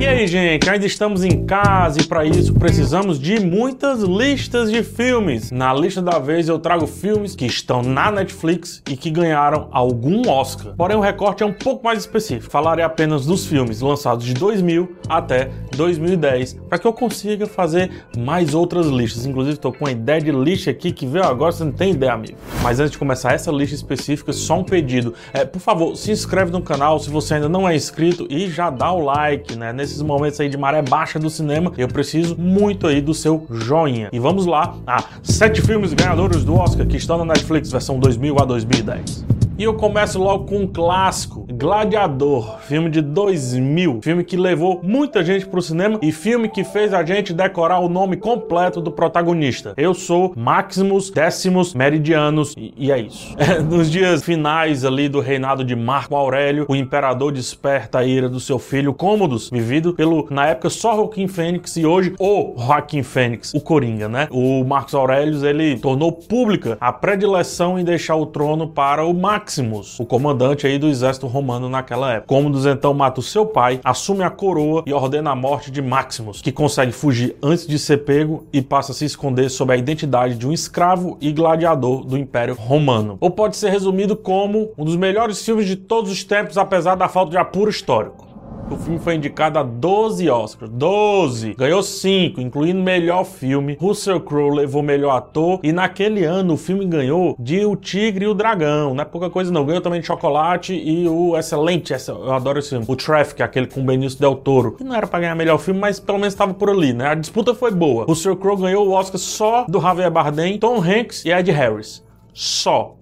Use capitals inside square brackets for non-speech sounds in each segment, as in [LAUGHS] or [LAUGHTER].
E aí, gente, ainda estamos em casa e para isso precisamos de muitas listas de filmes. Na lista da vez eu trago filmes que estão na Netflix e que ganharam algum Oscar. Porém, o recorte é um pouco mais específico. Falarei apenas dos filmes lançados de 2000 até 2010 para que eu consiga fazer mais outras listas. Inclusive, estou com uma ideia de lista aqui que veio agora, você não tem ideia, amigo. Mas antes de começar essa lista específica, só um pedido. É, por favor, se inscreve no canal se você ainda não é inscrito e já dá o like, né? Nesses momentos aí de maré baixa do cinema, eu preciso muito aí do seu joinha. E vamos lá a sete filmes ganhadores do Oscar que estão na Netflix, versão 2000 a 2010. E eu começo logo com um clássico, Gladiador, filme de 2000, filme que levou muita gente pro cinema e filme que fez a gente decorar o nome completo do protagonista. Eu sou Maximus Décimos Meridianos e, e é isso. [LAUGHS] É, nos dias finais ali do reinado de Marco Aurélio, o imperador desperta a ira do seu filho Cômodos, vivido pelo, na época, só Joaquim Fênix e hoje o Joaquim Fênix, o Coringa, né? O Marcos Aurélio, ele tornou pública a predileção em deixar o trono para o Max Maximus, o comandante aí do exército romano naquela época. Cômodos então mata o seu pai, assume a coroa e ordena a morte de Maximus, que consegue fugir antes de ser pego e passa a se esconder sob a identidade de um escravo e gladiador do Império Romano. Ou pode ser resumido como um dos melhores filmes de todos os tempos, apesar da falta de apuro histórico. O filme foi indicado a 12 Oscars. 12! Ganhou 5, incluindo melhor filme. Russell Crowe levou melhor ator. E naquele ano o filme ganhou de O Tigre e o Dragão. Não é pouca coisa não. Ganhou também de Chocolate e o excelente, eu adoro esse filme, o Traffic, aquele com Benício Del Toro. Que não era pra ganhar melhor filme, mas pelo menos estava por ali, né? A disputa foi boa. Russell Crowe ganhou o Oscar só do Javier Bardem, Tom Hanks e Ed Harris. Só.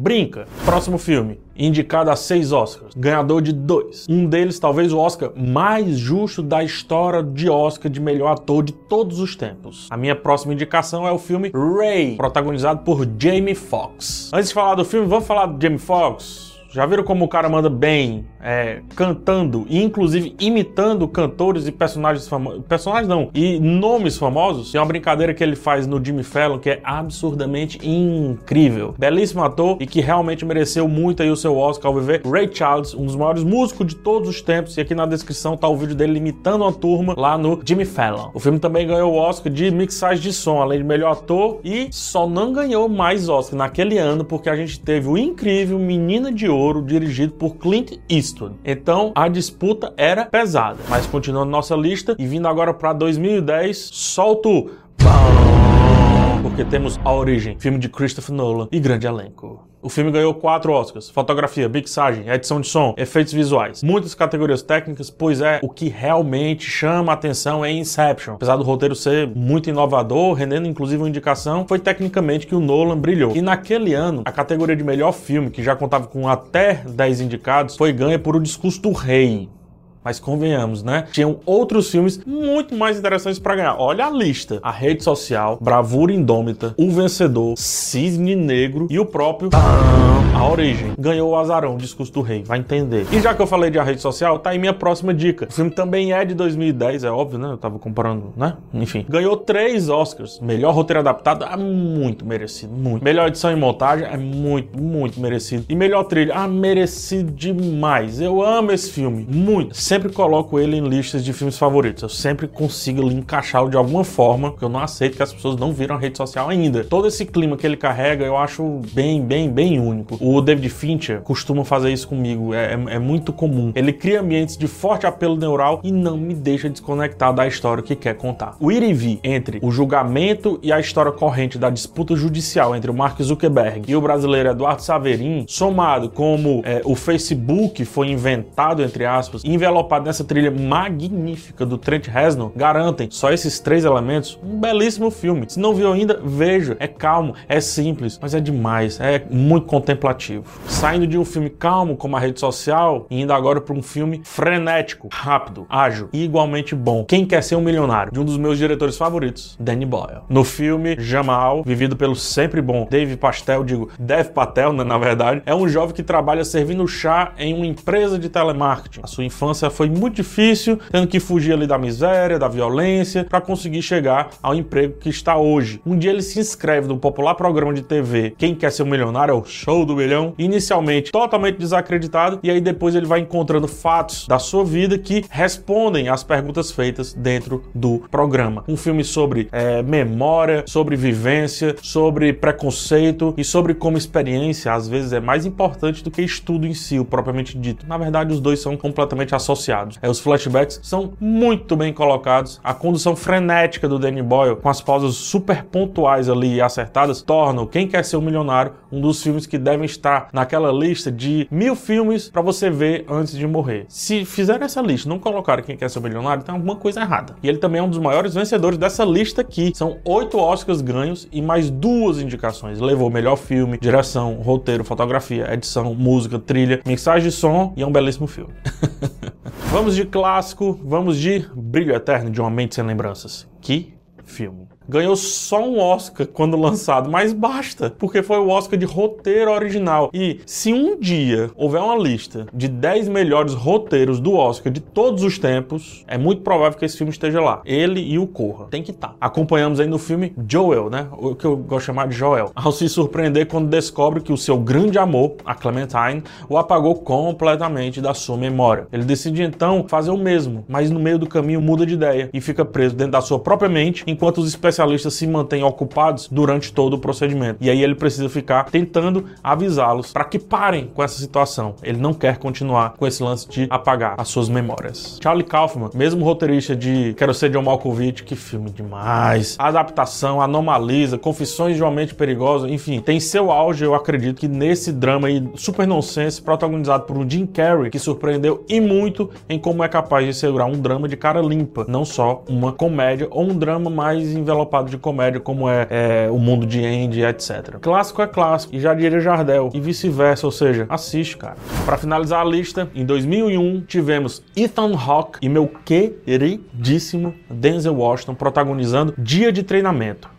Brinca. Próximo filme. Indicado a seis Oscars. Ganhador de dois. Um deles, talvez o Oscar mais justo da história de Oscar de melhor ator de todos os tempos. A minha próxima indicação é o filme Ray, protagonizado por Jamie Foxx. Antes de falar do filme, vamos falar do Jamie Foxx? Já viram como o cara manda bem, é, cantando e inclusive imitando cantores e personagens famosos? Personagens não, e nomes famosos? Tem uma brincadeira que ele faz no Jimmy Fallon que é absurdamente incrível. Belíssimo ator e que realmente mereceu muito aí o seu Oscar ao viver. Ray Charles, um dos maiores músicos de todos os tempos, e aqui na descrição tá o vídeo dele imitando uma turma lá no Jimmy Fallon. O filme também ganhou o Oscar de mixagem de som, além de melhor ator, e só não ganhou mais Oscar naquele ano porque a gente teve o incrível Menina de Ouro Ouro, dirigido por Clint Eastwood. Então a disputa era pesada. Mas continuando nossa lista e vindo agora para 2010, solto porque temos A Origem, filme de Christopher Nolan e grande elenco. O filme ganhou quatro Oscars: fotografia, mixagem, edição de som, efeitos visuais, muitas categorias técnicas, pois é o que realmente chama a atenção é Inception. Apesar do roteiro ser muito inovador, rendendo inclusive uma indicação, foi tecnicamente que o Nolan brilhou. E naquele ano, a categoria de melhor filme, que já contava com até 10 indicados, foi ganha por O Discurso do Rei, mas convenhamos, né? Tinham outros filmes muito mais interessantes para ganhar. Olha a lista: A Rede Social, Bravura Indômita, O Vencedor, Cisne Negro e o próprio A Origem. Ganhou o Azarão, Discurso do Rei, vai entender. E já que eu falei de A Rede Social, tá aí minha próxima dica. O filme também é de 2010, é óbvio, né? Eu tava comparando, né? Enfim. Ganhou três Oscars. Melhor roteiro adaptado, é muito merecido, muito. Melhor edição e montagem, é muito, muito merecido. E melhor trilha, ah, merecido demais. Eu amo esse filme, muito. Sempre sempre coloco ele em listas de filmes favoritos. Eu sempre consigo encaixá-lo de alguma forma, porque eu não aceito que as pessoas não viram a rede social ainda. Todo esse clima que ele carrega, eu acho bem, bem, bem único. O David Fincher costuma fazer isso comigo, é, é, é muito comum. Ele cria ambientes de forte apelo neural e não me deixa desconectar da história que quer contar. O ir e vir entre o julgamento e a história corrente da disputa judicial entre o Mark Zuckerberg e o brasileiro Eduardo Saverin, somado como é, o Facebook foi inventado, entre aspas, envelopado envelopado nessa trilha magnífica do Trent Reznor garantem só esses três elementos um belíssimo filme. Se não viu ainda, veja. É calmo, é simples, mas é demais, é muito contemplativo. Saindo de um filme calmo como a rede social e indo agora para um filme frenético, rápido, ágil e igualmente bom. Quem quer ser um milionário? De um dos meus diretores favoritos, Danny Boyle. No filme Jamal, vivido pelo sempre bom Dave Pastel, digo Dev Patel, né, na verdade, é um jovem que trabalha servindo chá em uma empresa de telemarketing. A sua infância foi muito difícil, tendo que fugir ali da miséria, da violência, para conseguir chegar ao emprego que está hoje. Um dia ele se inscreve no popular programa de TV Quem Quer Ser um Milionário, é o show do turbilhão, inicialmente totalmente desacreditado, e aí depois ele vai encontrando fatos da sua vida que respondem às perguntas feitas dentro do programa. Um filme sobre é, memória, sobre vivência, sobre preconceito e sobre como experiência às vezes é mais importante do que estudo em si, propriamente dito. Na verdade, os dois são completamente associados. É, os flashbacks são muito bem colocados, a condução frenética do Danny Boyle, com as pausas super pontuais ali e acertadas, tornam Quem Quer Ser um Milionário um dos filmes que devem estar naquela lista de mil filmes para você ver antes de morrer. Se fizer essa lista não colocar Quem Quer Ser um Milionário, tem alguma coisa errada. E ele também é um dos maiores vencedores dessa lista aqui. São oito Oscars ganhos e mais duas indicações. Levou melhor filme, direção, roteiro, fotografia, edição, música, trilha, mixagem de som e é um belíssimo filme. [LAUGHS] vamos de clássico, vamos de Brilho Eterno de Uma Mente Sem Lembranças. Que filme ganhou só um Oscar quando lançado, mas basta, porque foi o Oscar de roteiro original. E se um dia houver uma lista de 10 melhores roteiros do Oscar de todos os tempos, é muito provável que esse filme esteja lá. Ele e o Corra. Tem que estar. Tá. Acompanhamos aí no filme Joel, né? O que eu gosto de chamar de Joel. Ao se surpreender quando descobre que o seu grande amor, a Clementine, o apagou completamente da sua memória. Ele decide então fazer o mesmo, mas no meio do caminho muda de ideia e fica preso dentro da sua própria mente, enquanto os especialistas especialistas se mantêm ocupados durante todo o procedimento. E aí ele precisa ficar tentando avisá-los para que parem com essa situação. Ele não quer continuar com esse lance de apagar as suas memórias. Charlie Kaufman, mesmo roteirista de Quero Ser John Malkovich, que filme demais. Adaptação, Anomaliza, Confissões de uma Mente Perigosa, enfim, tem seu auge, eu acredito, que nesse drama aí super nonsense, protagonizado por um Jim Carrey, que surpreendeu e muito em como é capaz de segurar um drama de cara limpa, não só uma comédia ou um drama mais envelopado de comédia, como é, é O Mundo de Andy, etc. Clássico é clássico, e já diria Jardel, e vice-versa, ou seja, assiste, cara. Para finalizar a lista, em 2001 tivemos Ethan Hawke e meu queridíssimo Denzel Washington protagonizando Dia de Treinamento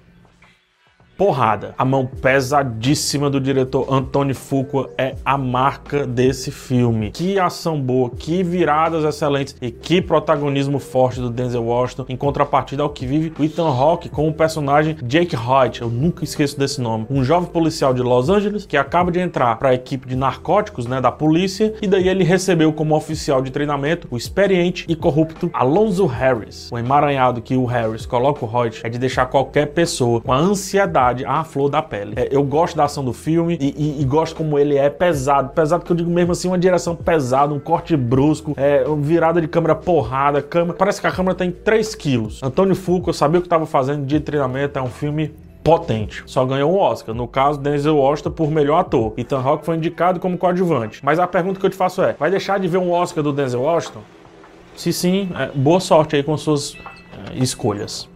porrada. A mão pesadíssima do diretor Antônio Fuqua é a marca desse filme. Que ação boa, que viradas excelentes e que protagonismo forte do Denzel Washington em contrapartida ao que vive o Ethan Hawke com o personagem Jake Hoyt, eu nunca esqueço desse nome, um jovem policial de Los Angeles que acaba de entrar para a equipe de narcóticos, né, da polícia, e daí ele recebeu como oficial de treinamento o experiente e corrupto Alonso Harris. O emaranhado que o Harris coloca o Hoyt é de deixar qualquer pessoa com a ansiedade verdade, a flor da pele. É, eu gosto da ação do filme e, e, e, gosto como ele é pesado. Pesado que eu digo mesmo assim, uma direção pesada, um corte brusco, é, virada de câmera porrada, câmera, parece que a câmera tem 3 quilos. Antônio eu sabia o que estava fazendo de treinamento, é um filme potente. Só ganhou um Oscar. No caso, Denzel Washington por melhor ator. Ethan Hawke foi indicado como coadjuvante. Mas a pergunta que eu te faço é: vai deixar de ver um Oscar do Denzel Washington? Se sim, é, boa sorte aí com suas é, escolhas.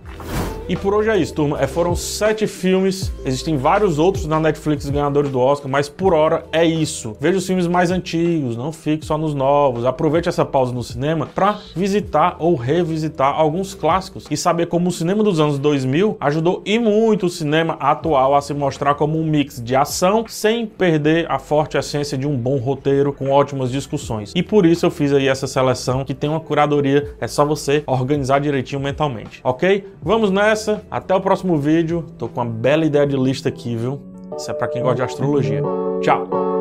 E por hoje é isso, turma. É, foram sete filmes. Existem vários outros na Netflix ganhadores do Oscar, mas por hora é isso. Veja os filmes mais antigos, não fique só nos novos. Aproveite essa pausa no cinema para visitar ou revisitar alguns clássicos e saber como o cinema dos anos 2000 ajudou e muito o cinema atual a se mostrar como um mix de ação sem perder a forte essência de um bom roteiro com ótimas discussões. E por isso eu fiz aí essa seleção que tem uma curadoria, é só você organizar direitinho mentalmente, ok? Vamos nessa essa. Até o próximo vídeo. Tô com uma bela ideia de lista aqui, viu? Isso é para quem gosta de astrologia. Tchau!